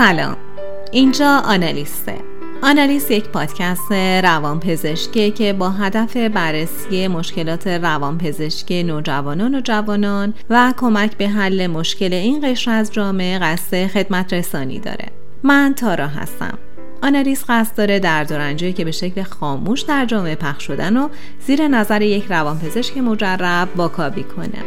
سلام. اینجا آنالیسته. آنالیست یک پادکست روانپزشکی که با هدف بررسی مشکلات روانپزشکی نوجوانان و جوانان و کمک به حل مشکل این قشر از جامعه قصد خدمت رسانی داره. من تارا هستم. آنالیز قصد داره درد و که به شکل خاموش در جامعه پخش شدن و زیر نظر یک روانپزشک مجرب واکاوی کنه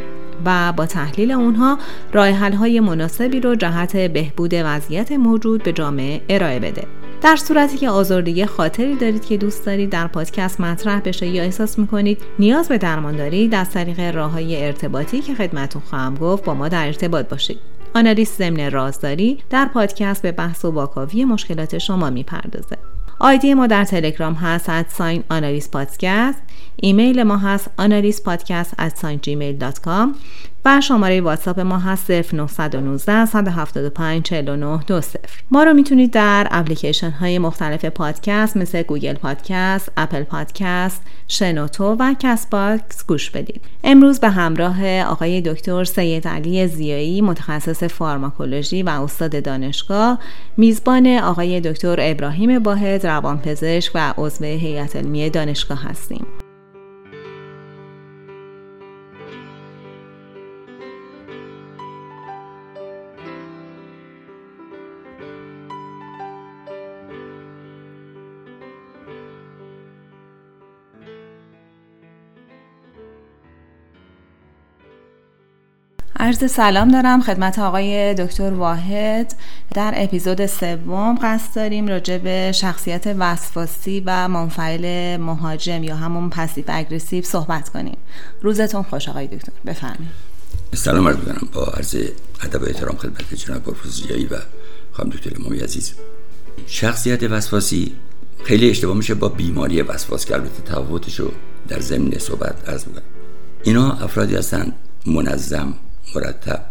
و با تحلیل اونها راه های مناسبی رو جهت بهبود وضعیت موجود به جامعه ارائه بده. در صورتی که آزردگی خاطری دارید که دوست دارید در پادکست مطرح بشه یا احساس می‌کنید نیاز به درمان دارید از طریق راه های ارتباطی که خدمتون خواهم گفت با ما در ارتباط باشید. آنالیست ضمن رازداری در پادکست به بحث و واکاوی مشکلات شما می‌پردازه. آیدی ما در تلگرام هست ات ساین آنالیز پادکست ایمیل ما هست Analyst podcast at sign Gmail dot com و شماره واتساپ ما هست 0919 175 49 20 ما رو می‌تونید در اپلیکیشن های مختلف پادکست مثل Google Podcast، Apple Podcast، شنوتو و Castbox گوش بدید. امروز به همراه آقای دکتر سید علی زیایی متخصص فارماکولوژی و استاد دانشگاه، میزبان آقای دکتر ابراهیم واحد روانپزشک و عضو هیئت علمی دانشگاه هستیم. عرض سلام دارم خدمت آقای دکتر واحد. در اپیزود سوم قصد داریم راجع به شخصیت وسواسی و منفعل مهاجم یا همون پسیو اگریسیو صحبت کنیم. روزتون خوش آقای دکتر بفرمایید. سلام عرض می‌کنم. با عرض ادب و احترام خدمت جناب پروفسور و خانم دکتر مامی عزیز. شخصیت وسواسی خیلی اشتباه میشه با بیماری وسواس که البته تفاوتش رو در ضمن صحبت عرض می‌کنم. اینا افرادی هستند منظم مرتب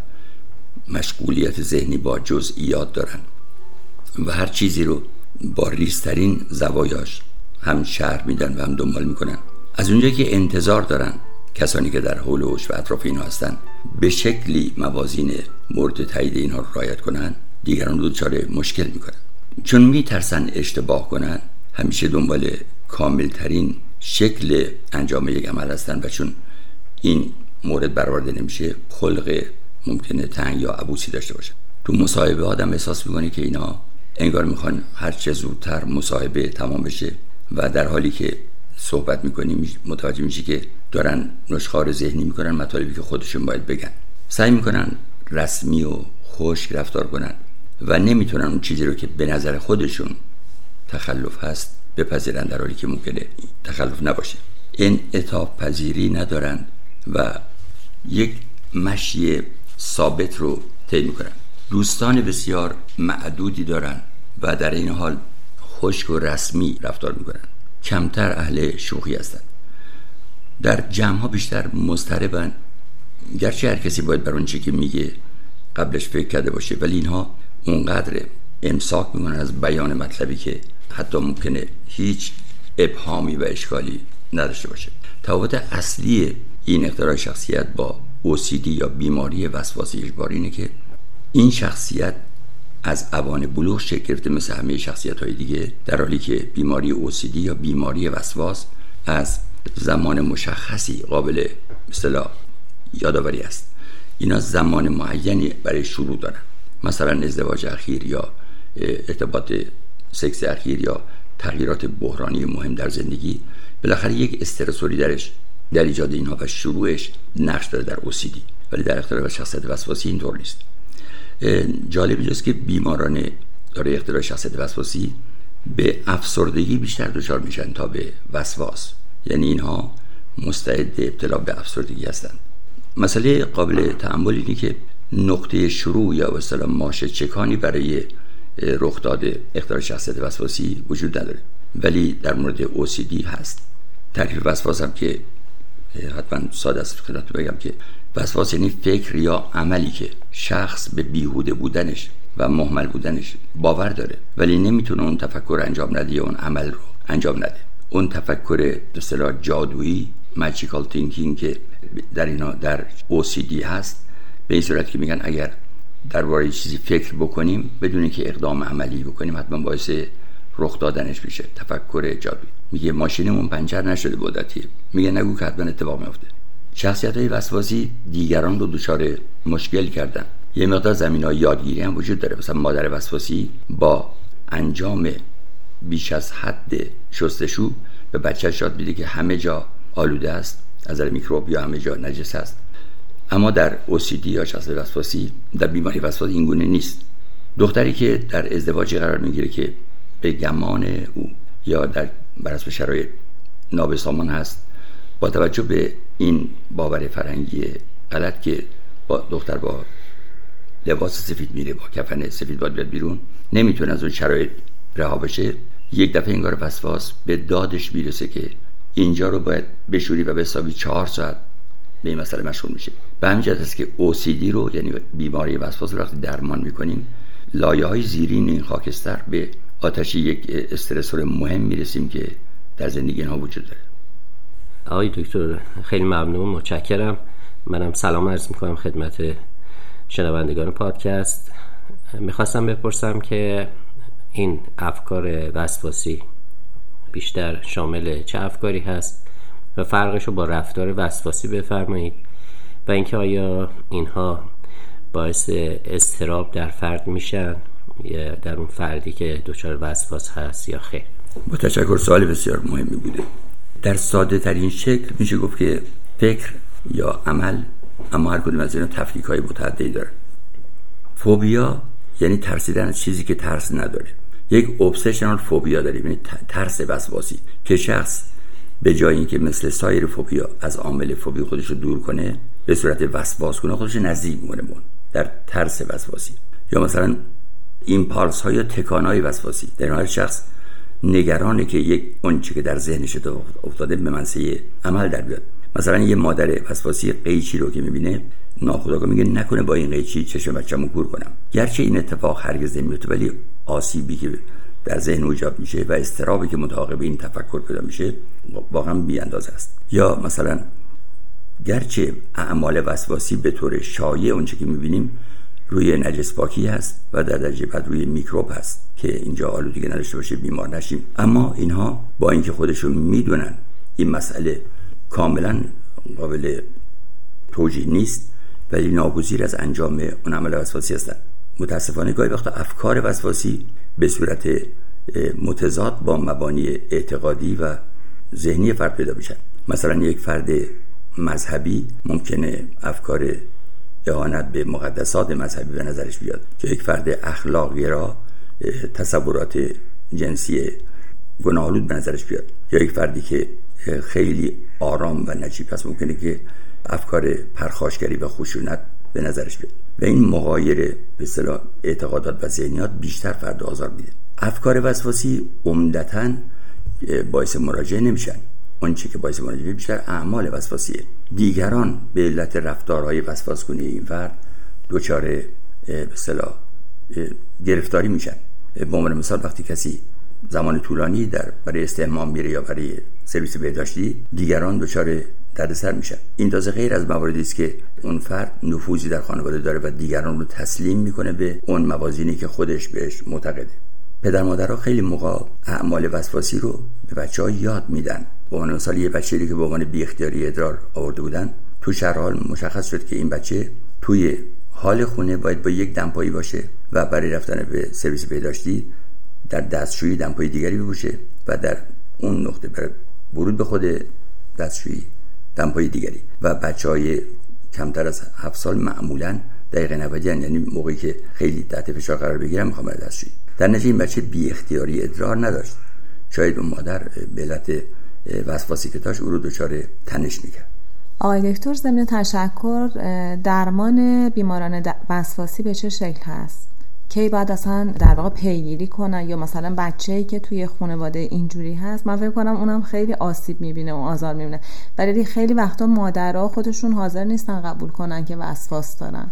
مشغولیت ذهنی با جزئیات دارن و هر چیزی رو با ریسترین زوایاش هم شهر میدن و هم دنبال می‌کنن. از اونجایی که انتظار دارن کسانی که در حول و اطراف اینها هستن به شکلی موازین مورد تایید اینها رو رعایت کنن دیگران رو دچار مشکل می‌کنن. چون میترسن اشتباه کنن همیشه دنبال کاملترین شکل انجام یک عمل هستن و چون این مورد برآورده نمیشه خلق ممکنه تنگ یا عبوسی داشته باشه. تو مصاحبه آدم احساس می‌کنه که اینا انگار می‌خوان هر چه زودتر مصاحبه تمام بشه و در حالی که صحبت می‌کنی متوجه میشی که دارن نشخار ذهنی می‌کنن مطالبی که خودشون باید بگن. سعی می‌کنن رسمی و خشک رفتار کنن و نمی‌تونن اون چیزی رو که به نظر خودشون تخلف هست بپذیرن در حالی که ممکنه تخلف نباشه. این اتاب پذیری ندارن و یک مشی ثابت رو طی می‌کنن دوستان بسیار معدودی دارن و در این حال خشک و رسمی رفتار می‌کنن. کمتر اهل شوخی هستند در جمع ها بیشتر مضطربن. گرچه هر کسی باید بر اونچه که میگه قبلش فکر کرده باشه ولی اینها اونقدر امساک می‌کنن از بیان مطلبی که حتی ممکنه هیچ ابهامی و اشکالی نداشته باشه. تفاوت اصلی این اختراع شخصیت با OCD یا بیماری وسواسی اجباری اینه که این شخصیت از اوان بلوغ شکل گرفته مثل همه شخصیت های دیگه در حالی که بیماری OCD یا بیماری وسواس از زمان مشخصی قابل مثلا یادآوری است. اینا زمان معینی برای شروع دارن. مثلا ازدواج اخیر یا ارتباط سکس اخیر یا تغییرات بحرانی مهم در زندگی بالاخره یک استرسوری درش در ایجاد اینها و شروعش نقش داره در OCD ولی در اختلال شخصیت وسواسی اینطور نیست. جالب اینجاست که بیماران داره اختلال شخصیت وسواسی به افسردگی بیشتر دچار میشن تا به وسواس. یعنی اینها مستعد ابتلا به افسردگی هستند. مسئله قابل تحمل اینه که نقطه شروع یا مثلا ماشه چکانی برای رخ داده اختلال شخصیت وسواسی وجود نداره. ولی در مورد OCD هست. تعریف وسواس هم که حتما ساده است خدمت بگم که وسواس یعنی فکر یا عملی که شخص به بیهوده بودنش و مهمل بودنش باور داره ولی نمی‌تونه اون تفکر انجام نده یا اون عمل رو انجام نده. اون تفکر اصطلاح جادویی magical thinking که در اینا در OCD هست به این صورت که میگن اگر درباره چیزی فکر بکنیم بدون که اقدام عملی بکنیم حتما باعث رخ دادنش میشه. تفکر ایجابی میگه ماشینمون پنچر نشده بودتی میگه نگو که حتما اتفاق میفته شخصیت های وسواسی دیگران رو دچار مشکل کردن. یه مقدار زمین های یادگیری هم وجود داره. مثلا مادر وسواسی با انجام بیش از حد شستشو به بچه یاد میده که همه جا آلوده است از میکروب یا همه جا نجس است. اما در OCD یا شخصیت وسواسی در بیماری وسواسی این گونه نیست. دختری که در ازدواجی قرار می‌گیره که به گمان او یا در بر شرایط نابسامان هست. با توجه به این باور فرنگی غلط که با دختر با لباس سفید میره با کفن سفید باید بیاد بیرون نمی‌تونه از اون شرایط رها بشه. یک دفعه انگار وسواس به دادش می‌رسه که اینجا رو باید بشوری و به حسابی چهار ساعت به این مسئله مشغول میشه. به همین جهت است که OCD رو یعنی بیماری وسواس رو وقتی درمان می‌کنیم لایه های زیرین این خاکستر به آتش یک استرسور مهم می‌رسیم که در زندگی ها وجود داره. آقای دکتر خیلی ممنون متشکرم. منم سلام عرض می‌کنم خدمت شنوندگان پادکست. می‌خواستم بپرسم که این افکار وسواسی بیشتر شامل چه افکاری هست و فرقش رو با رفتار وسواسی بفرمایید و اینکه آیا اینها باعث استراب در فرد میشن؟ در اون فردی که دچار وسواس هست یا خیر. با تشکر سوال بسیار مهمی بوده. در ساده ترین شکل میشه گفت که فکر یا عمل اما هر کدوم از اینا تفکیک های متعددی داره. فوبیا یعنی ترسیدن از چیزی که ترس نداره. یک ابسشنال فوبیا داریم یعنی ترس وسواسی. که شخص به جای اینکه مثل سایر فوبیا از عامل فوبی خودش رو دور کنه به صورت وسواس کنه خودش نزدیک می‌کنه در ترس وسواسی. یا مثلا پالس های تکان های وسواسی. در این شخص نگرانه که یک اونچه که در ذهنش افتاده به منصه عمل در بیاد. مثلا یه مادر وسواسی قیچی رو که می‌بینه ناخداگاه میگه نکنه با این قیچی چشم بچه‌مو کور کنم. گرچه این اتفاق هرگز نمیفته ولی آسیبی که در ذهن ایجاد میشه و استرابی که متعاقب این تفکر پیدا میشه واقعا بی اندازه است. یا مثلا گرچه اعمال وسواسی به طور شایع اونچه که می‌بینیم روی نجس پاکی هست و در درجه بعد روی میکروب هست که اینجا آلودگی نداشته باشه بیمار نشیم. اما اینها با اینکه خودشون می‌دونن این مسئله کاملا قابل توجیه نیست ولی ناگزیر از انجام اون عمل وسواسی هستن. متاسفانه گاهی وقتا افکار وسواسی به صورت متضاد با مبانی اعتقادی و ذهنی فرد پیدا میشن. مثلا یک فرد مذهبی ممکنه افکار اهانت به مقدسات مذهبی به نظرش بیاد که یک فرد اخلاقی را تصورات جنسی گناهالود به نظرش بیاد. یا یک فردی که خیلی آرام و نجیب هست ممکنه که افکار پرخاشگری و خشونت به نظرش بیاد. و این مغایر به اصطلاح اعتقادات و ذهنیات بیشتر فرد آزار میده. افکار وسواسی عمدتا باعث مراجعه نمیشن. آنچه که باعث مراجعه بیشتر اعمال وسواسیه. دیگران به علت رفتارهای وسواس کنی این فرد دچار به گرفتاری میشن. به عنوان مثال وقتی کسی زمان طولانی در برای استهمام میره یا برای سرویس بهداشتی دیگران دچار دردسر میشن. این تازه غیر از مواردی است که اون فرد نفوذی در خانواده داره و دیگران رو تسلیم می‌کنه به اون موازینی که خودش بهش معتقده. پدر مادرها خیلی موقع اعمال وسواسی رو به بچه ها یاد میدن. به عنوان مثال یه بچه که به عنوان بی اختیاری ادرار آورده بودن تو شهر حال مشخص شد که این بچه توی حال خونه باید با یک دمپایی باشه و برای رفتن به سرویس بهداشتی در دستشویی دمپایی دیگری بپوشه و در اون نقطه برای ورود به خود دستشویی دمپایی دیگری. و بچه های کمتر از هفت سال معمولا دقیقه 90 یعنی موقعی که خیلی تحت فشار قرار بگیرن می‌خوام دستشویی. در نتیجه این بچه بی اختیاری ادرار نداشت. شاید اون مادر به علت وسواسی که داشت او رو دچار تنش می‌کرد. آقای دکتر ضمن تشکر درمان بیماران وسواسی به چه شکل هست؟ کی باید اصلا در واقع پیگیری کنن؟ یا مثلا بچه ای که توی خانواده اینجوری هست من فکر کنم اونم خیلی آسیب می‌بینه و آزار می‌بینه. ولی خیلی وقتا مادرها خودشون حاضر نیستن قبول کنن که وسواس دارن.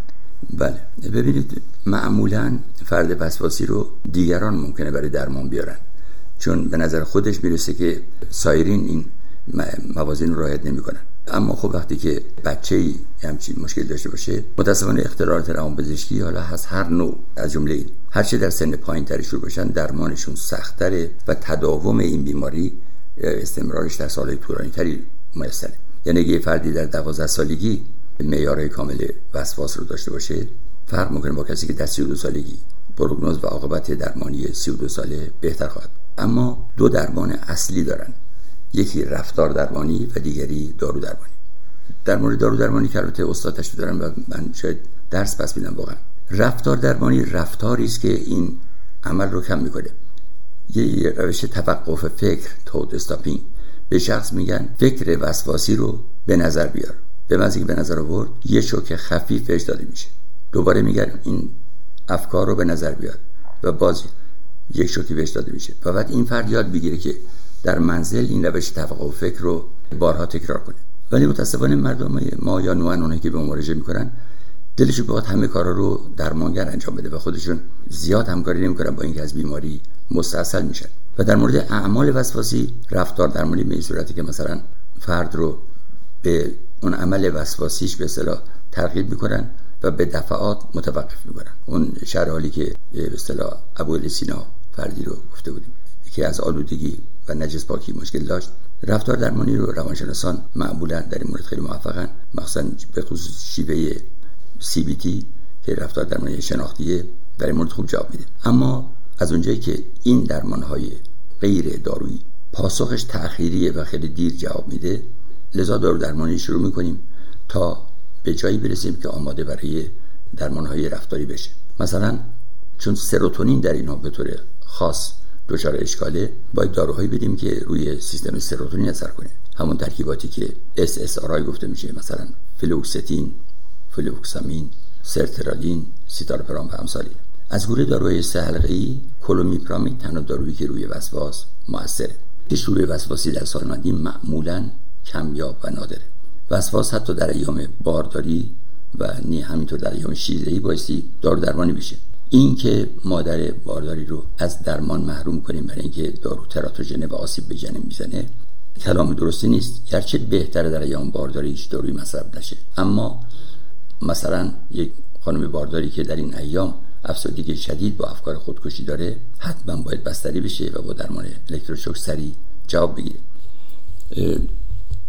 بله. ببینید معمولا فرد وسواسی رو دیگران ممکنه برای درمان بیارن. چون به نظر خودش می‌رسه که سایرین این موازین رو رعایت نمی‌کنن. اما خب وقتی که بچه ای همچین مشکل داشته باشه متاسفانه اختلالات روانپزشکی حالا هست هر نوع از جمله هرچه در سن پایین تری شروع باشن درمانشون سختره و تداوم این بیماری استمرارش در سالهای طولانی تری میسره. یعنی اگه فردی در دوازده سالگی معیارهای کامل وسواس رو داشته باشه فرق می‌کنه با کسی که در 32 سالگی پروگنوز و عاقبت درمانی 32 ساله بهتر خواهد اما دو درمان اصلی دارن. یکی رفتار درمانی و دیگری دارو درمانی. در مورد دارو درمانی که البته استاد تشریف دارن و من شاید درس پس میدم واقعا. رفتار درمانی رفتاری است که این عمل رو کم می‌کنه. یه روش توقف فکر تود استاپینگ به شخص میگن فکر وسواسی رو به نظر بیار. به که به نظر آورد یه شوک خفیف بهش داده میشه. دوباره میگن این افکار رو به نظر بیار و باز یک شوکی بهش داده میشه. و بعد این فرد یاد بگیره که در منزل این روش توقف فکر رو بارها تکرار کنه. ولی متاسفانه مردم ما یا نوعن اونایی که به مراجعه می‌کنن دلشون بخواد همه کارا رو درمانگر انجام بده و خودشون زیاد همکاری نمی‌کنن با اینکه از بیماری مستاصل میشن. و در مورد اعمال وسواسی رفتار درمانی به این صورتی که مثلا فرد رو به اون عمل وسواسیش به اصطلاح ترغیب می‌کنن و به دفعات متوقف می‌کنن. اون شرحالی که به اصطلاح ابو سینا فردی رو گفته بودیم. که از آلودگی و نجس پاکی مشکل داشت. رفتار درمانی رو روانشناسان معمولا در این مورد خیلی موفقن. مخصوصا به خصوص شیوه CBT که رفتار درمانی شناختیه در این مورد خوب جواب میده. اما از اونجایی که این درمان های غیر دارویی پاسخش تأخیریه و خیلی دیر جواب میده لذا دارو درمانی شروع می‌کنیم تا به جایی برسیم که آماده برای درمان های رفتاری بشه. مثلا چون سروتونین در اینها به طور خاص دچار اشکاله باید داروهایی بدیم که روی سیستم سروتونین اثر کنه. همون ترکیباتی که SSRI گفته میشه مثلا فلوکستین فلووکسامین سرترالین سیتالوپرام و امثالی از گروه داروهای سه حلقه‌ای کلومیپرامین تنها دارویی که روی وسواس موثره. شروع وسواسی در سالمندی معمولا کمیاب و نادره. وسواس حتی در ایام بارداری و نی همینطور در ایام شیردهی بایستی دارو درمانی بشه. این که مادر بارداری رو از درمان محروم کنیم برای اینکه دارو تراتوژنه و آسیب به جنین می‌زنه کلام درستی نیست. گرچه بهتره در ایام بارداری هیچ داروی مصرف نشه. اما مثلا یک خانم بارداری که در این ایام افسردگی شدید با افکار خودکشی داره حتما باید بستری بشه و با درمان الکتروشوک سریع جواب بگیره.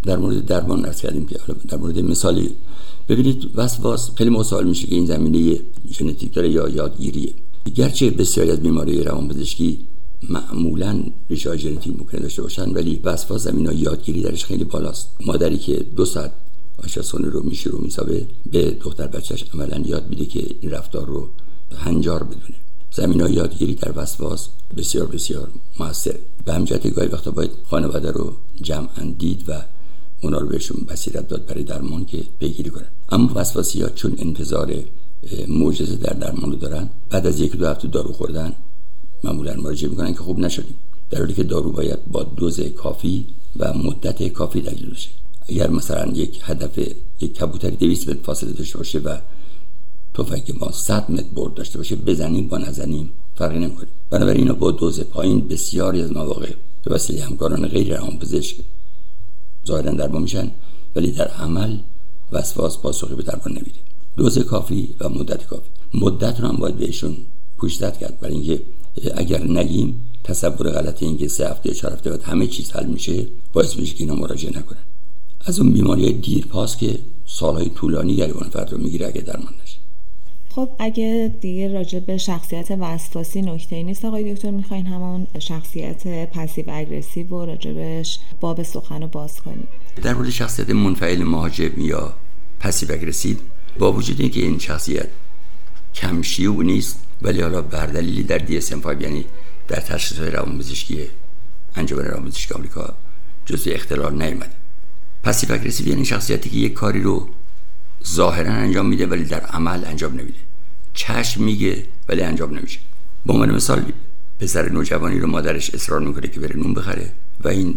در مورد درمان ارز کردیم که در مورد مثالی. ببینید وسواس خیلی مسائل میشه که این زمینه ژنتیک داره یا یادگیریه. گرچه بسیاری از بیماری روانپزشکی معمولا ریشه ژنتیک ممکنه داشته باشن ولی وسواس زمین یادگیری درش خیلی بالاست. مادری که دو ساعت آشپزخونه رو میشه رو میسابه به دختر بچهش عملا یاد میده که این رفتار رو هنجار بدونه. زمین های یادگیری در وسواس بسیار بسیار موثر به همجهت گاهی وقتا باید خانواده رو جمعا دید و اونا رو بهشون بصیرت داد برای درمان که پیگیری کنن. اما وسواسی ها چون انتظار معجزه در درمان رو دارن بعد از یک دو هفته دارو خوردن معمولا مراجعه می‌کنن که خوب نشدیم. در حالی که دارو باید با دوز کافی و مدت کافی دلیل بشه اگر مثلا یک هدف یک کبوتری 200 متر فاصله داشته باشه و تفنگ ما 100 متر برد داشته باشه بزنیم با نزنیم فرقی نمی‌کنه. بنابراین با دوز پایین بسیاری از مواقع به وسیله همکاران غیر روانپزشک ظاهرا درمان میشن ولی در عمل وسواس پاسخی به درمان نمیده. دوز کافی و مدت کافی. مدت رو هم باید بهشون گوشزد کرد. برای اینکه اگر نگیم تصور غلط اینکه سه هفته چهار هفته بعد همه چیز حل میشه باعث میشه که اینا مراجعه نکنن. از اون بیماری دیرپاس که سالهای طولانی گریبان فرد رو می‌گیره اگه درمان خب اگه دیگه راجع به شخصیت وسواسی نکته نیست آقای دکتر می‌خواین همون شخصیت passive aggressive و راجبش باب سخن رو باز کنیم؟ در مورد شخصیت منفعل مهاجم یا passive aggressive با وجود اینکه این شخصیت کم شیوع نیست ولی حالا بر دلیلی در DSM-5 یعنی در تشخیص روانپزشکی انجمن روانپزشکی آمریکا جزو اختلال نیامده passive aggressive یعنی شخصیتی که یک کاری رو ظاهرا انجام میده ولی در عمل انجام نمیده. چشم میگه ولی انجام نمیشه. به عنوان مثال پسر نوجوانی رو مادرش اصرار می‌کنه که بره نون بخره و این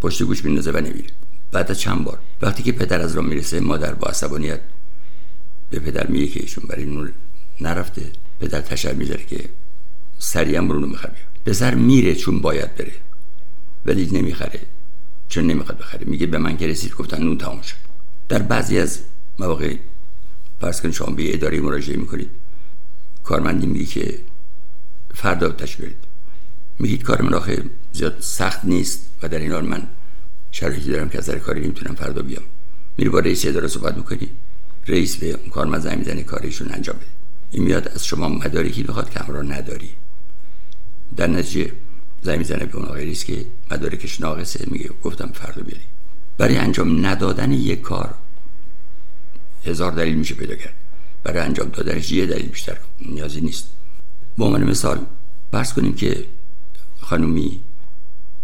پشت گوش میندازه و نمیره. بعد از چند بار وقتی که پدر از راه می‌رسه مادر با عصبانیت به پدر میگه که ایشون برای نون نرفته. پدر تشر می‌ذاره که سریعا برونو می‌خره پسر میره چون باید بره ولی نمی‌خره. چون نمی‌خواد بخره. میگه به من که رسید گفتن نون تمام شد. در بعضی از مواقع فرض کنید شما به اداره مراجعه می‌کنید. کارمندی میگه که فردا تشکیل میگید کار من آخه زیاد سخت نیست و در این حال من شرایطی دارم که از کاری نمی‌تونم فردا بیام. میری با رئیس اداره صحبت می‌کنی. رئیس به کارمند زنگ می‌زنه کارشون انجام بده. این میاد از شما مدارکی بخواد که همراه نداری. در نتیجه زنگ می‌زنه به اون آقای رئیس که مدارکش ناقصه. میگه گفتم فردا بیاری. برای انجام ندادن یک کار هزار دلیل میشه پیدا کرد. برای انجام دادنش یه دلیل بیشتر نیازی نیست. با عنوان مثال فرض کنیم که خانومی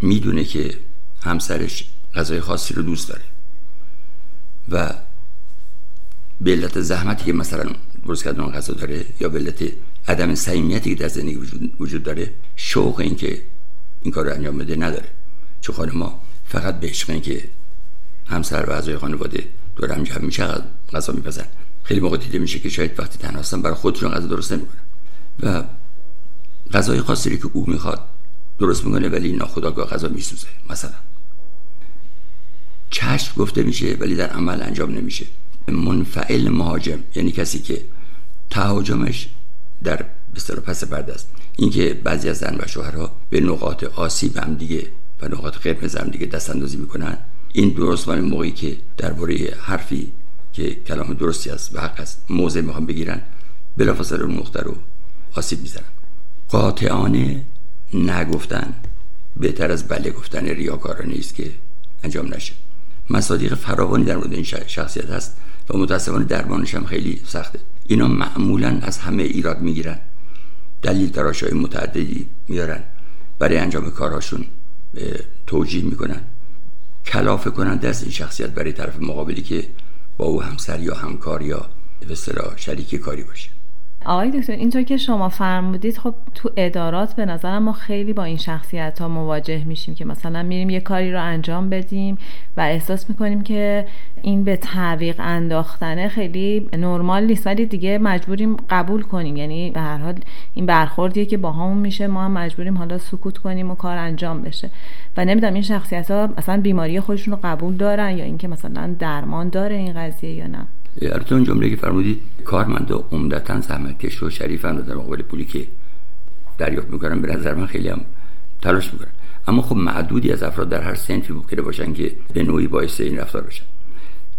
می‌دونه که همسرش غذای خاصی رو دوست داره و به علت زحمتی که مثلا درست کردن اون غذا داره یا به علت عدم صمیمیتی که در زندگی وجود, وجود داره شوق این که این کار رو انجام بده نداره. چون خانم ما فقط به عشق که همسر و اعضای خانواده دور هم جمع میشه غذا میپزن. خیلی موقع دیده میشه که شاید وقتی تنها هستن برای خودشون غذا درست نمی‌کنن. و غذای خاصی که او می‌خواد درست می‌کنه ولی ناخداگاه غذا میسوزه مثلا. چشم گفته میشه ولی در عمل انجام نمیشه. منفعل مهاجم یعنی کسی که تهاجمش در بستر پس پرده است. اینکه بعضی از زن و شوهرها به نقاط آسیب هم دیگه و نقاط قرمز هم دیگه دست اندازی می‌کنن. این درست من موقعی که درباره حرفی که کلام درستی است و حق است موضع می‌خوام بگیرن بلافاصله اون نقطه رو آسیب می‌زنن. قاطعانه نگفتن بهتر از بله گفتن ریاکارانه است که انجام نشه. مصادیق فراوانی در مورد این شخصیت هست و متاسفانه درمانش هم خیلی سخته. اینا معمولا از همه ایراد می‌گیرن. دلیل تراش های متعددی میارن برای انجام کارهاشون توجیه می‌کنن. کلافه کنند از این شخصیت برای طرف مقابلی که با او همسر یا همکار یا به شریک کاری باشه. آقای دکتر اینطور که شما فرمودید خب تو ادارات به نظرم ما خیلی با این شخصیت ها مواجه میشیم که مثلا میریم یه کاری رو انجام بدیم و احساس می‌کنیم که این به تعویق انداختنه خیلی نرمال نیست. ولی دیگه مجبوریم قبول کنیم. یعنی به هر حال این برخوردیه که با همون میشه. ما هم مجبوریم حالا سکوت کنیم و کار انجام بشه. و نمی‌دونم این شخصیت ها مثلا بیماری خودشون رو قبول دارن یا اینکه مثلا درمان داره این قضیه یا نه. اون جمله که فرمودید کارمند عمدتا زحمتکش و شریفن در مقابل پولی که دریافت می‌کنن به نظر من خیلی هم تلاش می‌کنن. اما خب معدودی از افراد در هر سنفی ممکنه باشن که به نوعی باعث این رفتار باشن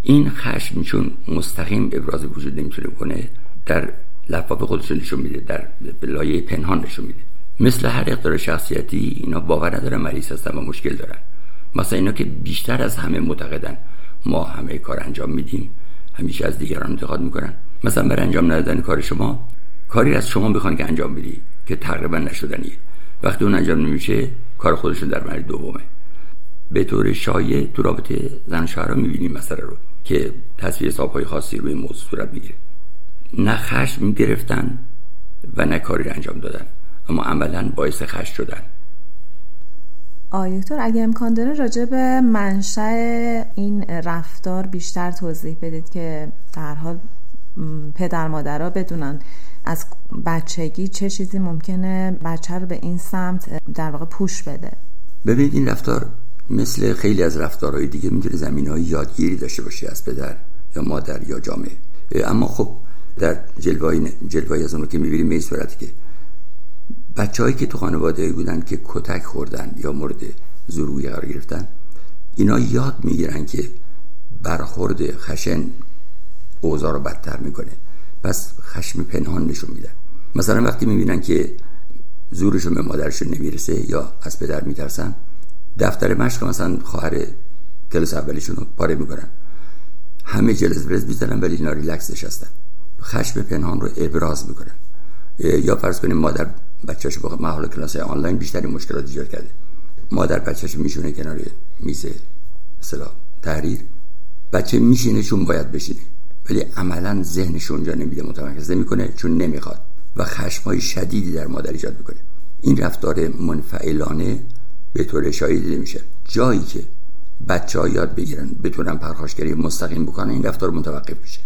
این خشم چون مستقیم ابراز وجود نمی‌تونه کنه در لفاف خودش نشون میده در لایه پنهان نشون میده. مثل هر اقدار شخصیتی اینا باور ندارن مریض هستن و مشکل دارن. مثلا اینا که بیشتر از همه معتقدن ما همه کار انجام میدیم. همیشه از دیگران انتقاد می‌کنن. مثلا برای انجام ندادن کار شما کاری از شما بخوان که انجام بدی که تقریبا نشدنیه. وقتی اون انجام نمیشه کار خودشون در مرحله دومه. به طور شایع تو رابطه زن شوهر می‌بینیم مسئله رو که تصویر حساب های خاصی روی موضوع صورت می‌گیره. نه خشم گرفتن و نه کاری انجام دادن اما عملا باعث خشم شدن. آقای دکتر اگه امکان داره راجع به منشأ این رفتار بیشتر توضیح بدید که در حال پدر مادرها بدونن از بچگی چه چیزی ممکنه بچه رو به این سمت در واقع پوش بده. ببینید این رفتار مثل خیلی از رفتارهای دیگه می‌تونه زمین های یادگیری داشته باشه از پدر یا مادر یا جامعه. اما خب در جلوه جلوه از اون که می‌بینیم به صورتی که بچههایی که تو خانواده بودن که کتک خوردن یا مورد زروی قرار گرفتن اینا یاد می‌گیرن که برخورد خشن اوضاع رو بدتر می‌کنه. پس خشم پنهان نشون میدن. مثلا وقتی می‌بینن که زورشون به مادرشون نمی‌رسه یا از پدر میترسن دفتر مشق مثلا خواهر کلاس اولیشون رو پاره می‌کنن. همه جلز برز می‌زنن ولی اینا ریلکس نشستن. خشم پنهان رو ابراز می‌کنن. یا فرض کنیم مادر بچهش با محال کلاس آنلاین بیشتری مشکلات ایجاد کرده. مادر بچهش میشونه کنار میز مثلا تحریر. بچه میشینه چون باید بشینه ولی عملا ذهنش اونجا نمیده متمرکز نمی‌کنه چون نمی‌خواد و خشمهای شدیدی در مادر ایجاد می‌کنه. این رفتار منفعلانه به طور شایی دیده میشه. جایی که بچه ها یاد بگیرن بتونن پرخاشگری مستقیم بکنن این رفتار متوقف میشه.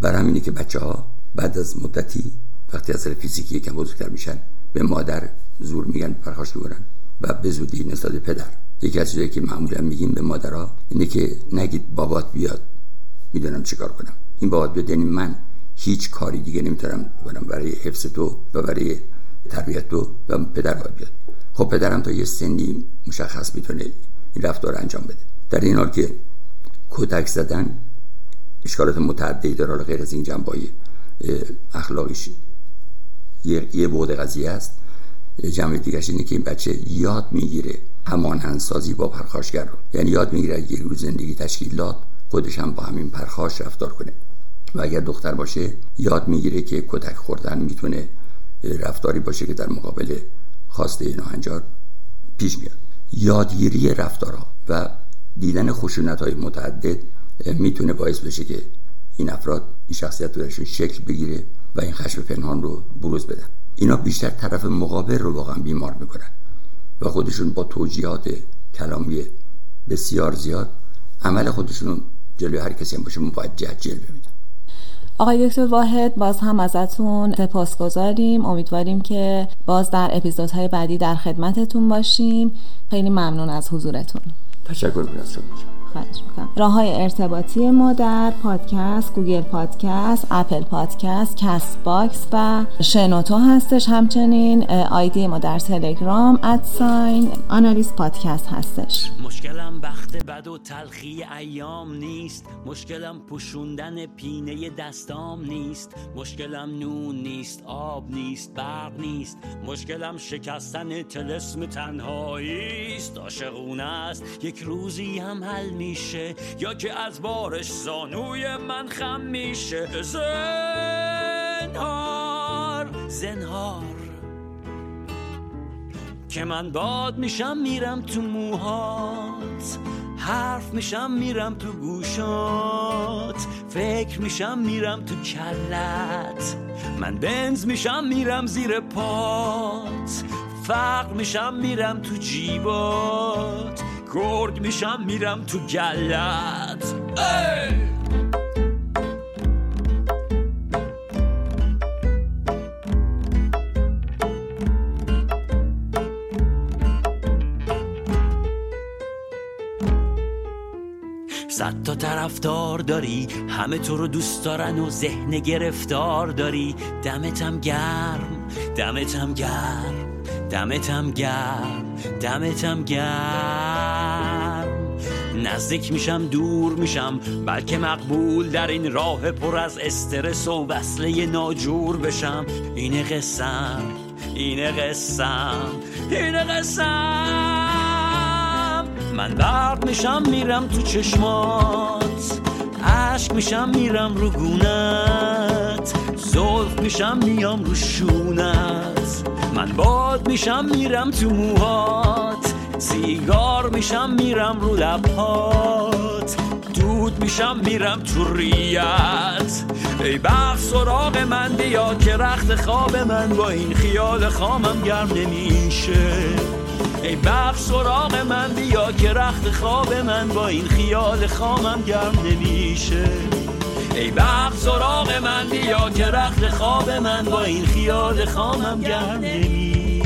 برای همینه که بچه ها بعد از مدتی وقتی از فیزیکی یکم بزرگتر میشن به مادر زور میگن پرخاش می‌کنن و به زودی نسبت پدر. یکی از چیزایی که معمولا میگیم به مادرها اینه که نگید بابات بیاد می‌دونم چیکار کنم. این بابات بیاد یعنی من هیچ کاری دیگه نمی‌تونم بکنم برای حفظ تو و برای تربیت تو و پدر باید بیاد. خب پدرم تا یه سنی مشخص می‌تونه این رفتار انجام بده. در این حال که کودک زدن اشکالات متعددی داره غیر از این جنبای اخلاقیش. یه, یه بعد قضیه است. جمع دیگرش اینه که این بچه یاد می‌گیره همانندسازی با پرخاشگر رو. یعنی یاد می‌گیره یه روز زندگی تشکیلات خودش هم با همین پرخاش رفتار کنه. و اگر دختر باشه یاد می‌گیره که کتک خوردن می‌تونه رفتاری باشه که در مقابل خواسته ناهنجار پیش میاد. یادگیری رفتارها و دیدن خشونت های متعدد می‌تونه باعث بشه که این افراد این شخصیت درشون شکل بگیره و این خشم پنهان رو بروز بدن. اینا بیشتر طرف مقابل رو واقعا بیمار می‌کنن و خودشون با توجیهات کلامی بسیار زیاد عمل خودشون جلوی هر کسی هم باشه موجه جلوه میدن. آقای دکتر واحد باز هم ازتون سپاس گذاریم امیدواریم که باز در اپیزودهای بعدی در خدمتتون باشیم. خیلی ممنون از حضورتون. تشکر می‌کنم. خواهش می‌کنم. راه های ارتباطی ما در پادکست Google Podcast Apple Podcast Castbox و شنوتو هستش. همچنین آیدی ما در تلگرام at sign Analyst podcast هستش. مشکلم بخت بد و تلخی ایام نیست. مشکلم پوشوندن پینه دستام نیست. مشکلم نون نیست آب نیست برق نیست. مشکلم شکستن تلسم تنهایی است. عاشقونه است یک روزی هم حل میشه یا که از بارش زانوی من خم میشه. زنهار زنهار. که من باد میشم میرم تو موهات حرف میشم میرم تو گوشات فکر میشم میرم تو کلت. من بنز میشم میرم زیر پات فقر میشم میرم تو جیبات. گرگ میشم میرم تو گلت. صد تا طرفدار داری همه تو رو دوست دارن و ذهن گرفتار داری. دمتم گرم دمتم گرم دمتم گرم دمتم گرم. نزدیک میشم دور میشم بلکه مقبول در این راه پر از استرس و وصله ناجور بشم. اینه قسم اینه قسم اینه قسم. من برق میشم میرم تو چشمات. عشق میشم میرم رو گونت. زلف میشم میام رو شونت. من باد میشم میرم تو موهات. سیگار میشم میرم رو لبهات. دود میشم میرم تو ریت. ای بخش سراغ من بیا که رخت خواب من با این خیال خامم گرم نمیشه. ای بخش سراغ من بیا که رخت خواب من با این خیال خامم گرم نمیشه. ای بخت سراغ من بیا که رخت خواب من با این خیال خامم گرم نمی